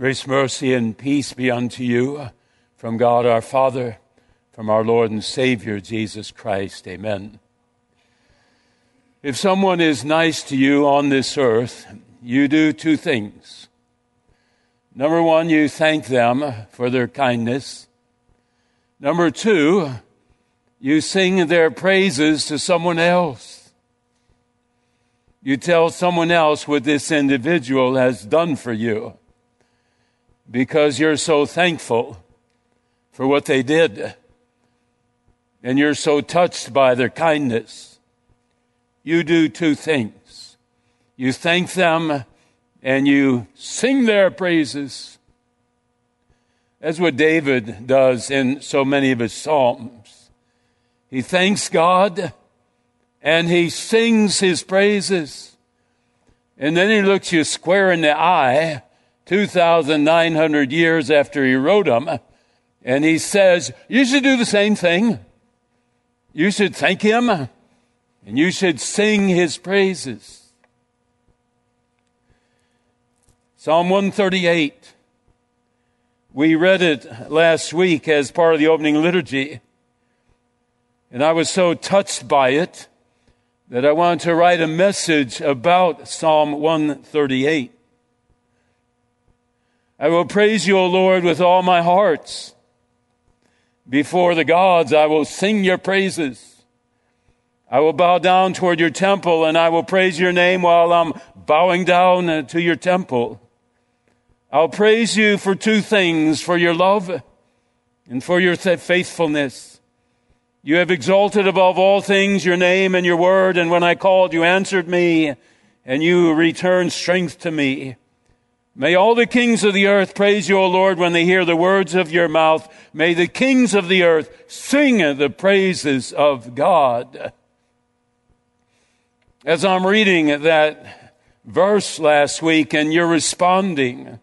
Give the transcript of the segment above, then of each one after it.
Grace, mercy, and peace be unto you from God our Father, from our Lord and Savior Jesus Christ. Amen. If someone is nice to you on this earth, you do two things. Number one, you thank them for their kindness. Number two, you sing their praises to someone else. You tell someone else what this individual has done for you because you're so thankful for what they did and you're so touched by their kindness. You do two things. You thank them and you sing their praises. That's what David does in so many of his Psalms. He thanks God and he sings his praises. And then he looks you square in the eye 2,900 years after he wrote them. And he says, you should do the same thing. You should thank him and you should sing his praises. Psalm 138. We read it last week as part of the opening liturgy. And I was so touched by it that I wanted to write a message about Psalm 138. I will praise you, O Lord, with all my heart. Before the gods, I will sing your praises. I will bow down toward your temple and I will praise your name while I'm bowing down to your temple. I'll praise you for two things, for your love and for your faithfulness. You have exalted above all things your name and your word, and when I called, you answered me, and you returned strength to me. May all the kings of the earth praise you, O Lord, when they hear the words of your mouth. May the kings of the earth sing the praises of God. As I'm reading that verse last week and you're responding,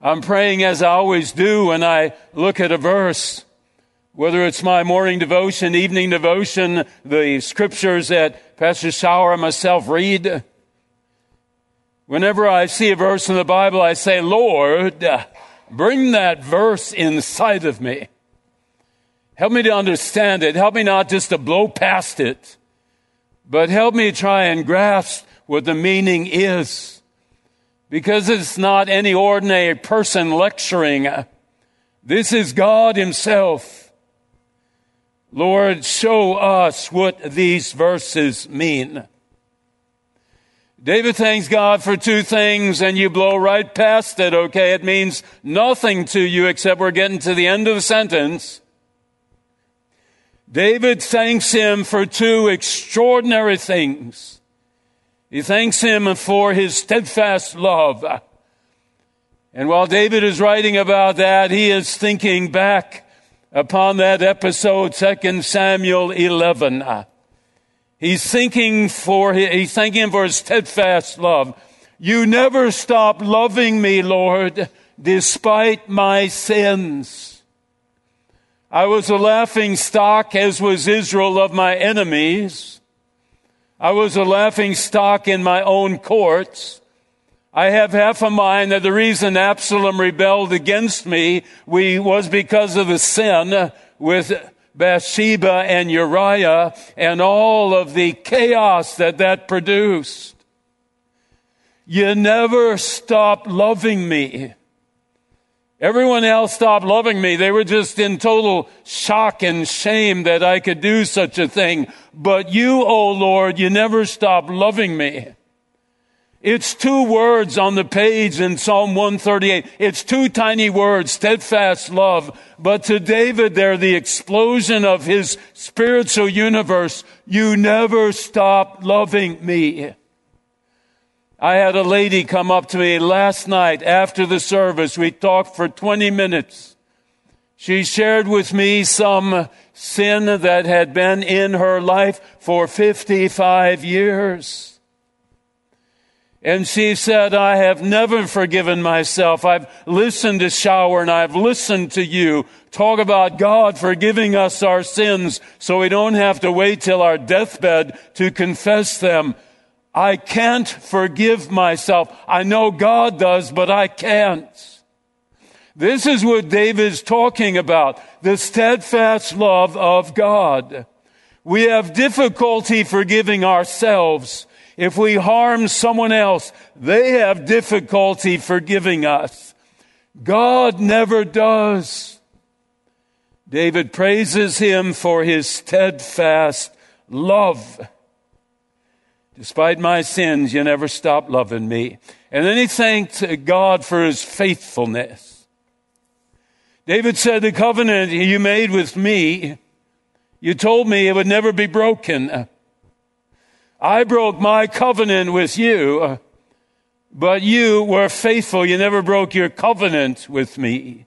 I'm praying as I always do when I look at a verse, whether it's my morning devotion, evening devotion, the scriptures that Pastor Sauer and myself read. Whenever I see a verse in the Bible, I say, Lord, uh, bring that verse inside of me. Help me to understand it. Help me not just to blow past it, but help me try and grasp what the meaning is. Because it's not any ordinary person lecturing. This is God Himself. Lord, show us what these verses mean. David thanks God for two things and you blow right past it, okay? It means nothing to you except we're getting to the end of the sentence. David thanks him for two extraordinary things. He thanks him for his steadfast love. And while David is writing about that, he is thinking back upon that episode, 2 Samuel 11. He's thanking for, he's thanking for his steadfast love. You never stop loving me, Lord, despite my sins. I was a laughing stock, as was Israel, of my enemies. I was a laughing stock in my own courts. I have half a mind that the reason Absalom rebelled against me we, was because of the sin with Bathsheba and Uriah and all of the chaos that that produced. You never stopped loving me. Everyone else stopped loving me. They were just in total shock and shame that I could do such a thing. But you, oh Lord, you never stopped loving me. It's two words on the page in Psalm 138. It's two tiny words, steadfast love. But to David, they're the explosion of his spiritual universe. You never stop loving me. I had a lady come up to me last night after the service. We talked for 20 minutes. She shared with me some sin that had been in her life for 55 years. And she said, I have never forgiven myself. I've listened to Sauer and I've listened to you talk about God forgiving us our sins so we don't have to wait till our deathbed to confess them. I can't forgive myself. I know God does, but I can't. This is what David's talking about. The steadfast love of God. We have difficulty forgiving ourselves. If we harm someone else, they have difficulty forgiving us. God never does. David praises him for his steadfast love. Despite my sins, you never stop loving me. And then he thanked God for his faithfulness. David said, the covenant you made with me, you told me it would never be broken. I broke my covenant with you, but you were faithful. You never broke your covenant with me.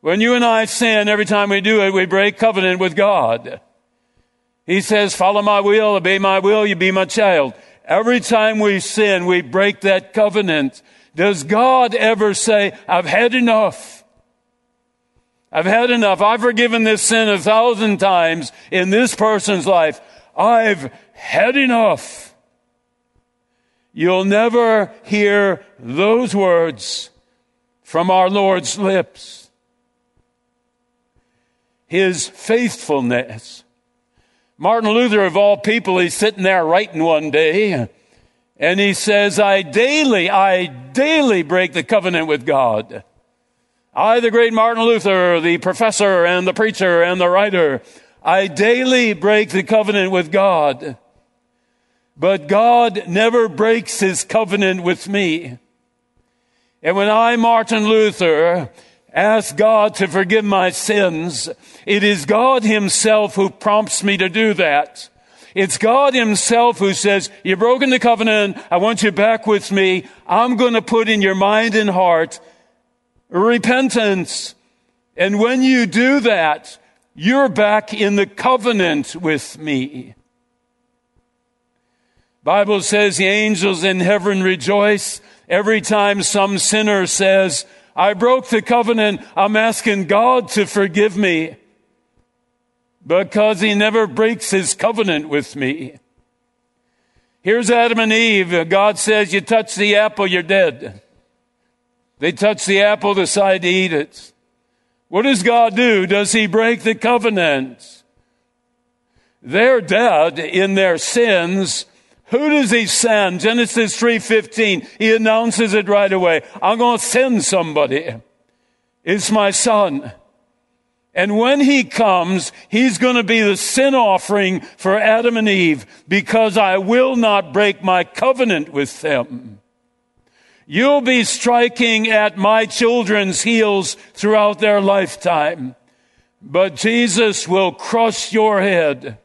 When you and I sin, every time we do it, we break covenant with God. He says, follow my will, obey my will, you be my child. Every time we sin, we break that covenant. Does God ever say, I've had enough? I've had enough. I've forgiven this sin a thousand times in this person's life. I've had enough. You'll never hear those words from our Lord's lips. His faithfulness Martin Luther, of all people, he's sitting there writing one day, and he says, I daily, I daily break the covenant with God. I, the great Martin Luther, the professor and the preacher and the writer, I daily break the covenant with God. But God never breaks his covenant with me. And when I, Martin Luther, ask God to forgive my sins, it is God Himself who prompts me to do that. It's God Himself who says, You've broken the covenant. I want you back with me. I'm going to put in your mind and heart repentance. And when you do that, you're back in the covenant with me. Bible says the angels in heaven rejoice every time some sinner says, I broke the covenant. I'm asking God to forgive me because he never breaks his covenant with me. Here's Adam and Eve. God says, you touch the apple, you're dead. They touch the apple, decide to eat it. What does God do? Does he break the covenant? They're dead in their sins who does he send? Genesis 3:15. He announces it right away. I'm going to send somebody. It's my son. And when he comes, he's going to be the sin offering for Adam and Eve because I will not break my covenant with them. You'll be striking at my children's heels throughout their lifetime, but Jesus will crush your head.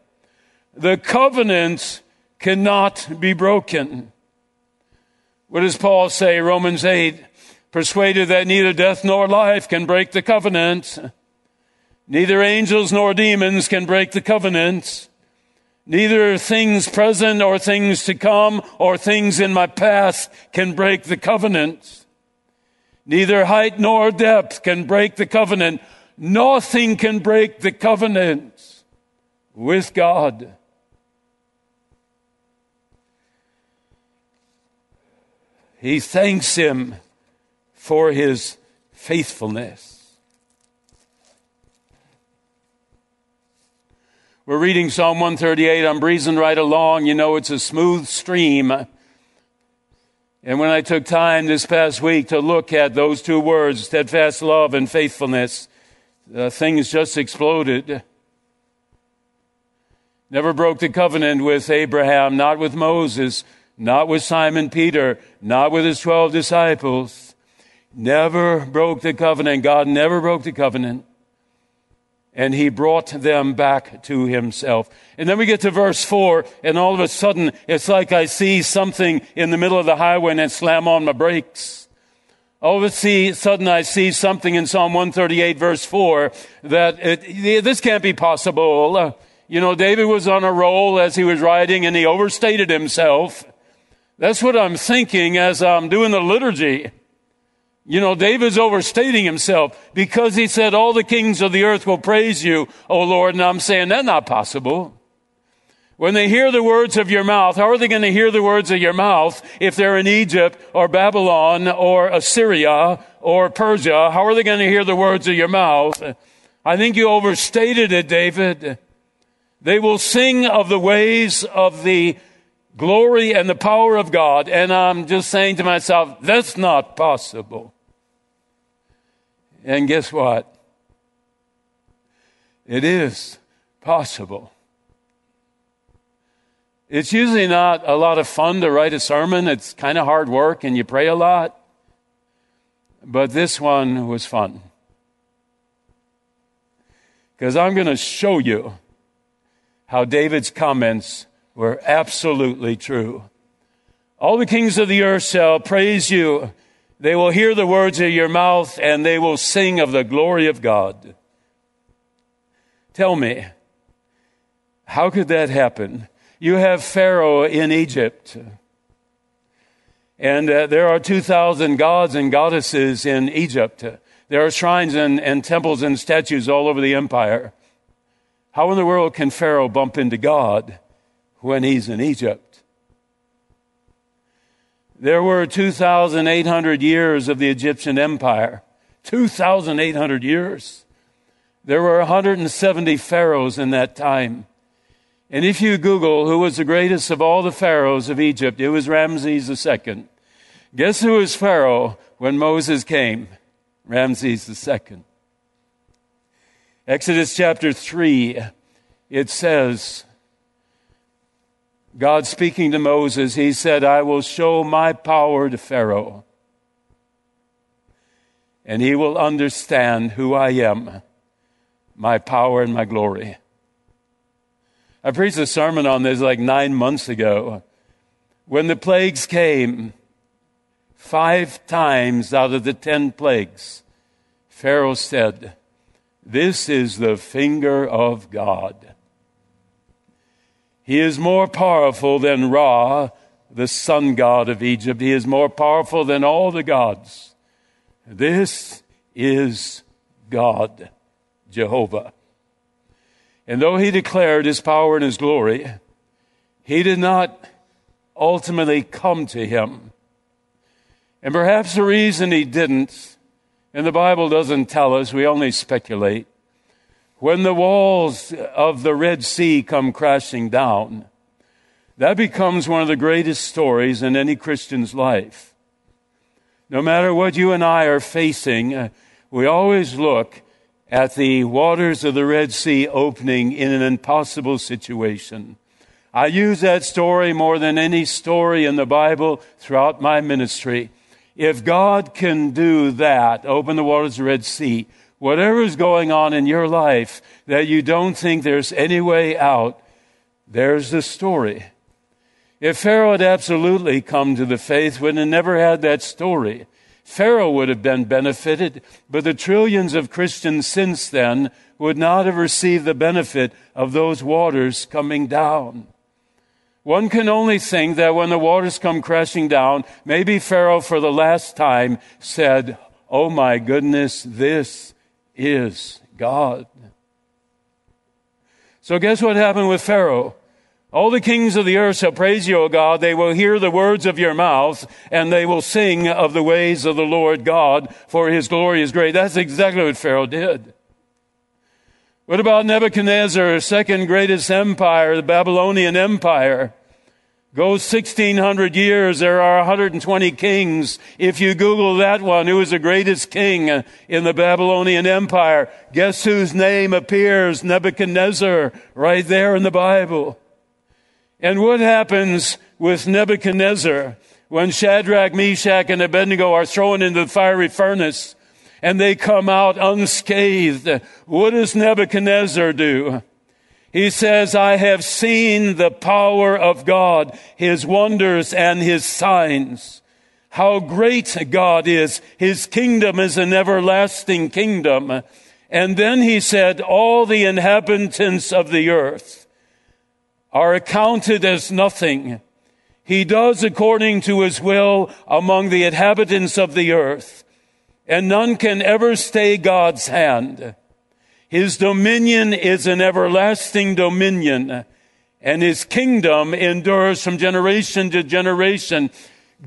The covenant cannot be broken. What does Paul say? Romans 8, persuaded that neither death nor life can break the covenant. Neither angels nor demons can break the covenant. Neither things present or things to come or things in my past can break the covenant. Neither height nor depth can break the covenant. Nothing can break the covenant with God. He thanks him for his faithfulness. We're reading Psalm 138. I'm breezing right along. You know, it's a smooth stream. And when I took time this past week to look at those two words, steadfast love and faithfulness, uh, things just exploded. Never broke the covenant with Abraham, not with Moses, not with Simon Peter, not with his 12 disciples. Never broke the covenant. God never broke the covenant. And he brought them back to himself. And then we get to verse four, and all of a sudden, it's like I see something in the middle of the highway and I slam on my brakes. All of a sudden, I see something in Psalm 138, verse 4, that it, this can't be possible. you know, David was on a roll as he was writing, and he overstated himself. That's what I'm thinking as I'm doing the liturgy. You know, David's overstating himself because he said, all the kings of the earth will praise you, O Lord. And I'm saying that's not possible. When they hear the words of your mouth, how are they going to hear the words of your mouth if they're in Egypt or Babylon or Assyria or Persia? How are they going to hear the words of your mouth? I think you overstated it, David. They will sing of the ways of the glory and the power of God. And I'm just saying to myself, that's not possible. And guess what? It is possible. It's usually not a lot of fun to write a sermon. It's kind of hard work and you pray a lot. But this one was fun. Because I'm going to show you how David's comments were absolutely true. All the kings of the earth shall praise you. They will hear the words of your mouth and they will sing of the glory of God. Tell me, how could that happen? You have Pharaoh in Egypt. And uh, there are 2,000 gods and goddesses in Egypt. There are shrines and, and temples and statues all over the empire. How in the world can Pharaoh bump into God when he's in Egypt? There were 2,800 years of the Egyptian empire. 2,800 years. There were 170 pharaohs in that time. And if you Google who was the greatest of all the pharaohs of Egypt, it was Ramses II. Guess who was Pharaoh when Moses came? Ramses II. Exodus chapter 3, it says, God speaking to Moses, he said, I will show my power to Pharaoh, and he will understand who I am, my power and my glory. I preached a sermon on this like nine months ago. When the plagues came, five times out of the ten plagues, Pharaoh said, This is the finger of God. He is more powerful than Ra, the sun god of Egypt. He is more powerful than all the gods. This is God, Jehovah. And though he declared his power and his glory, he did not ultimately come to him. And perhaps the reason he didn't, and the Bible doesn't tell us, we only speculate, when the walls of the Red Sea come crashing down, that becomes one of the greatest stories in any Christian's life. No matter what you and I are facing, uh, we always look at the waters of the Red Sea opening in an impossible situation. I use that story more than any story in the Bible throughout my ministry. If God can do that, open the waters of the Red Sea, whatever is going on in your life that you don't think there's any way out, there's the story. If Pharaoh had absolutely come to the faith, would have never had that story. Pharaoh would have been benefited, but the trillions of Christians since then would not have received the benefit of those waters coming down. One can only think that when the waters come crashing down, maybe Pharaoh for the last time said, Oh my goodness, this is God. So guess what happened with Pharaoh? All the kings of the earth shall praise you, O God. They will hear the words of your mouth, and they will sing of the ways of the Lord God, for his glory is great. That's exactly what Pharaoh did. What about Nebuchadnezzar, second greatest empire, the Babylonian Empire? Goes 1600 years. There are 120 kings. If you Google that one, who was the greatest king in the Babylonian Empire? Guess whose name appears? Nebuchadnezzar, right there in the Bible. And what happens with Nebuchadnezzar when Shadrach, Meshach, and Abednego are thrown into the fiery furnace and they come out unscathed? What does Nebuchadnezzar do? He says, I have seen the power of God, His wonders and His signs. How great God is. His kingdom is an everlasting kingdom. And then he said, all the inhabitants of the earth are accounted as nothing. He does according to his will among the inhabitants of the earth, and none can ever stay God's hand. His dominion is an everlasting dominion, and his kingdom endures from generation to generation.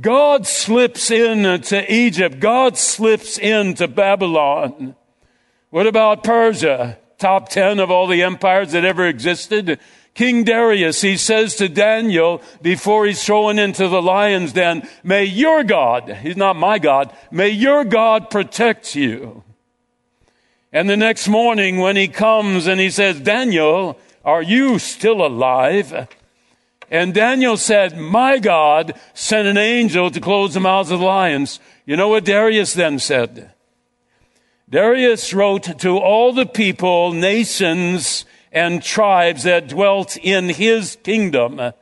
God slips into Egypt. God slips into Babylon. What about Persia? Top 10 of all the empires that ever existed. King Darius, he says to Daniel before he's thrown into the lion's den, may your God, he's not my God, may your God protect you. And the next morning when he comes and he says, Daniel, are you still alive? And Daniel said, My God sent an angel to close the mouths of the lions. You know what Darius then said? Darius wrote to all the people, nations, and tribes that dwelt in his kingdom.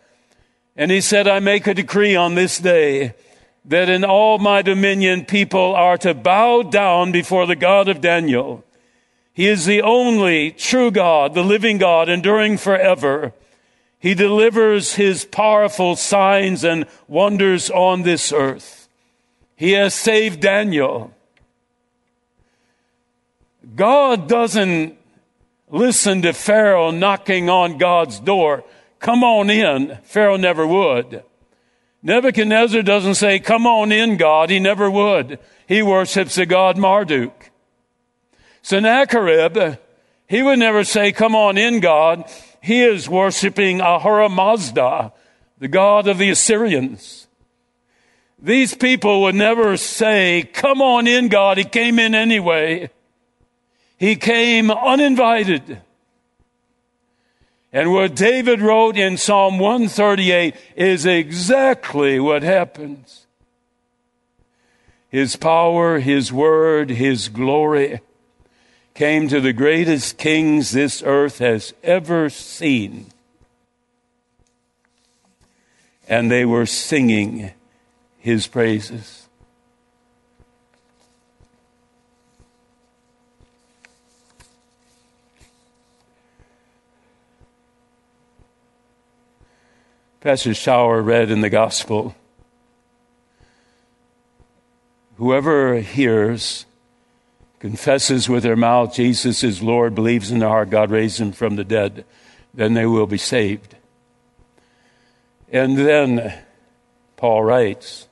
And he said, I make a decree on this day that in all my dominion people are to bow down before the God of Daniel. He is the only true God, the living God, enduring forever. He delivers his powerful signs and wonders on this earth. He has saved Daniel. God doesn't listen to Pharaoh knocking on God's door. Come on in. Pharaoh never would. Nebuchadnezzar doesn't say, Come on in, God. He never would. He worships the god Marduk. Sennacherib, he would never say, Come on in, God. He is worshiping Ahura Mazda, the god of the Assyrians. These people would never say, Come on in, God. He came in anyway. He came uninvited. And what David wrote in Psalm 138 is exactly what happens. His power, His word, His glory came to the greatest kings this earth has ever seen. And they were singing His praises. Pastor Sauer read in the gospel Whoever hears, confesses with their mouth Jesus is Lord, believes in their heart God raised him from the dead, then they will be saved. And then Paul writes,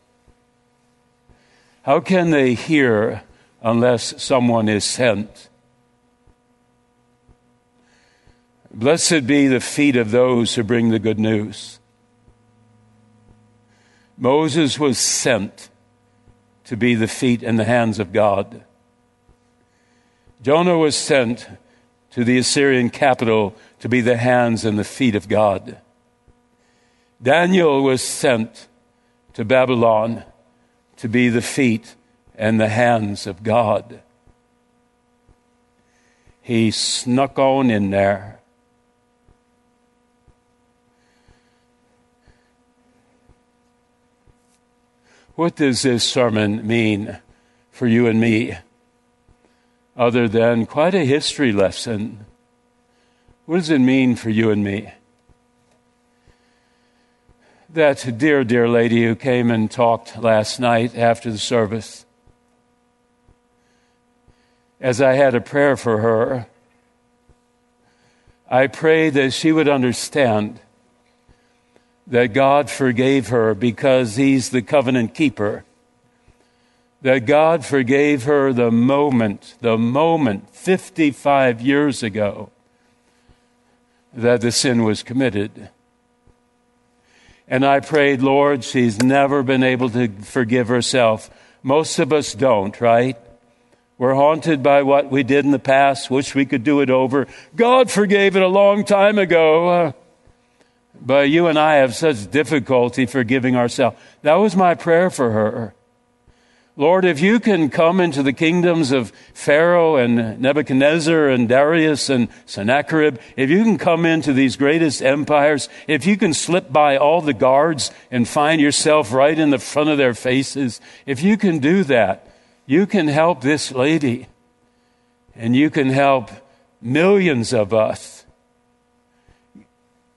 How can they hear unless someone is sent? Blessed be the feet of those who bring the good news. Moses was sent to be the feet and the hands of God. Jonah was sent to the Assyrian capital to be the hands and the feet of God. Daniel was sent to Babylon to be the feet and the hands of God. He snuck on in there What does this sermon mean for you and me? Other than quite a history lesson. What does it mean for you and me? That dear, dear lady who came and talked last night after the service, as I had a prayer for her, I prayed that she would understand that God forgave her because He's the covenant keeper. That God forgave her the moment, the moment 55 years ago that the sin was committed. And I prayed, Lord, she's never been able to forgive herself. Most of us don't, right? We're haunted by what we did in the past, wish we could do it over. God forgave it a long time ago. But you and I have such difficulty forgiving ourselves. That was my prayer for her. Lord, if you can come into the kingdoms of Pharaoh and Nebuchadnezzar and Darius and Sennacherib, if you can come into these greatest empires, if you can slip by all the guards and find yourself right in the front of their faces, if you can do that, you can help this lady and you can help millions of us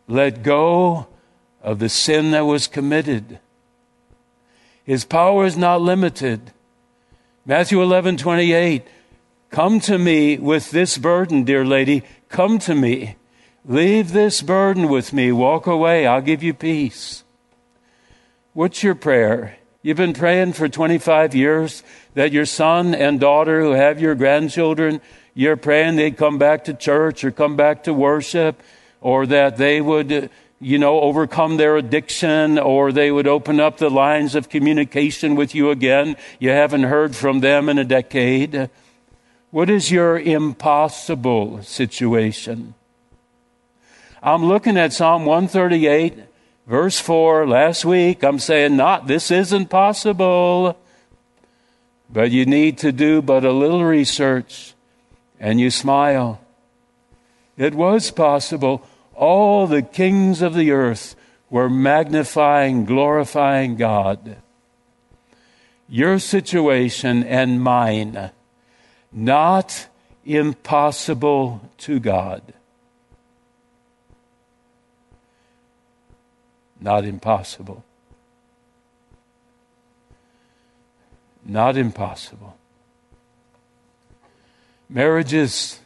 let go of the sin that was committed. His power is not limited. Matthew 11, 28. Come to me with this burden, dear lady. Come to me. Leave this burden with me. Walk away. I'll give you peace. What's your prayer? You've been praying for 25 years that your son and daughter who have your grandchildren, you're praying they'd come back to church or come back to worship or that they would, you know, overcome their addiction or they would open up the lines of communication with you again. You haven't heard from them in a decade. What is your impossible situation? I'm looking at Psalm 138 Verse 4, last week, I'm saying, not, this isn't possible. But you need to do but a little research and you smile. It was possible. All the kings of the earth were magnifying, glorifying God. Your situation and mine, not impossible to God. Not impossible. Not impossible. Marriages,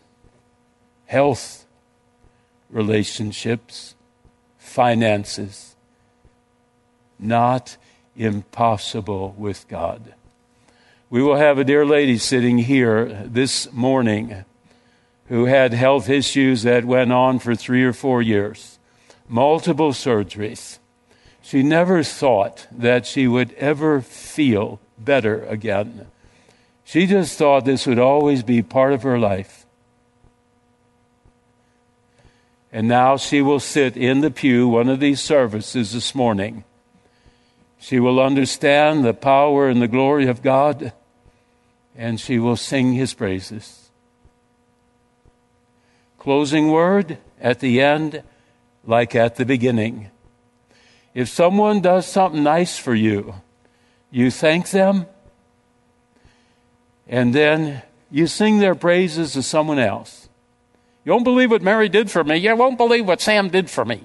health, relationships, finances, not impossible with God. We will have a dear lady sitting here this morning who had health issues that went on for three or four years multiple surgeries. She never thought that she would ever feel better again. She just thought this would always be part of her life. And now she will sit in the pew, one of these services this morning. She will understand the power and the glory of God, and she will sing his praises. Closing word at the end like at the beginning. If someone does something nice for you, you thank them, and then you sing their praises to someone else. You won't believe what Mary did for me. You won't believe what Sam did for me.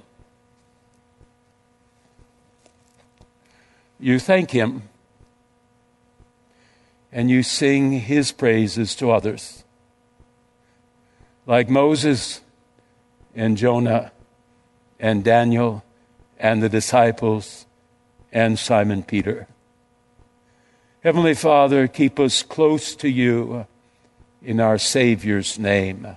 You thank him and you sing his praises to others. Like Moses and Jonah and Daniel and the disciples and Simon Peter. Heavenly Father, keep us close to you in our Savior's name.